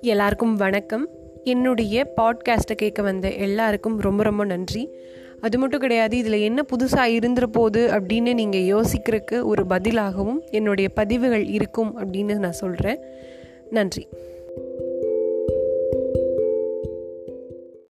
எல்லாருக்கும் வணக்கம். என்னுடைய பாட்காஸ்ட்டை கேட்க வந்த எல்லாருக்கும் ரொம்ப ரொம்ப நன்றி. அது மட்டும் கிடையாது இதில் என்ன புதுசாக இருந்துற போது அப்படின்னு நீங்கள் யோசிக்கிறதுக்கு ஒரு பதிலாகவும் என்னுடைய பதிவுகள் இருக்கும் அப்படின்னு நான் சொல்கிறேன் நன்றி.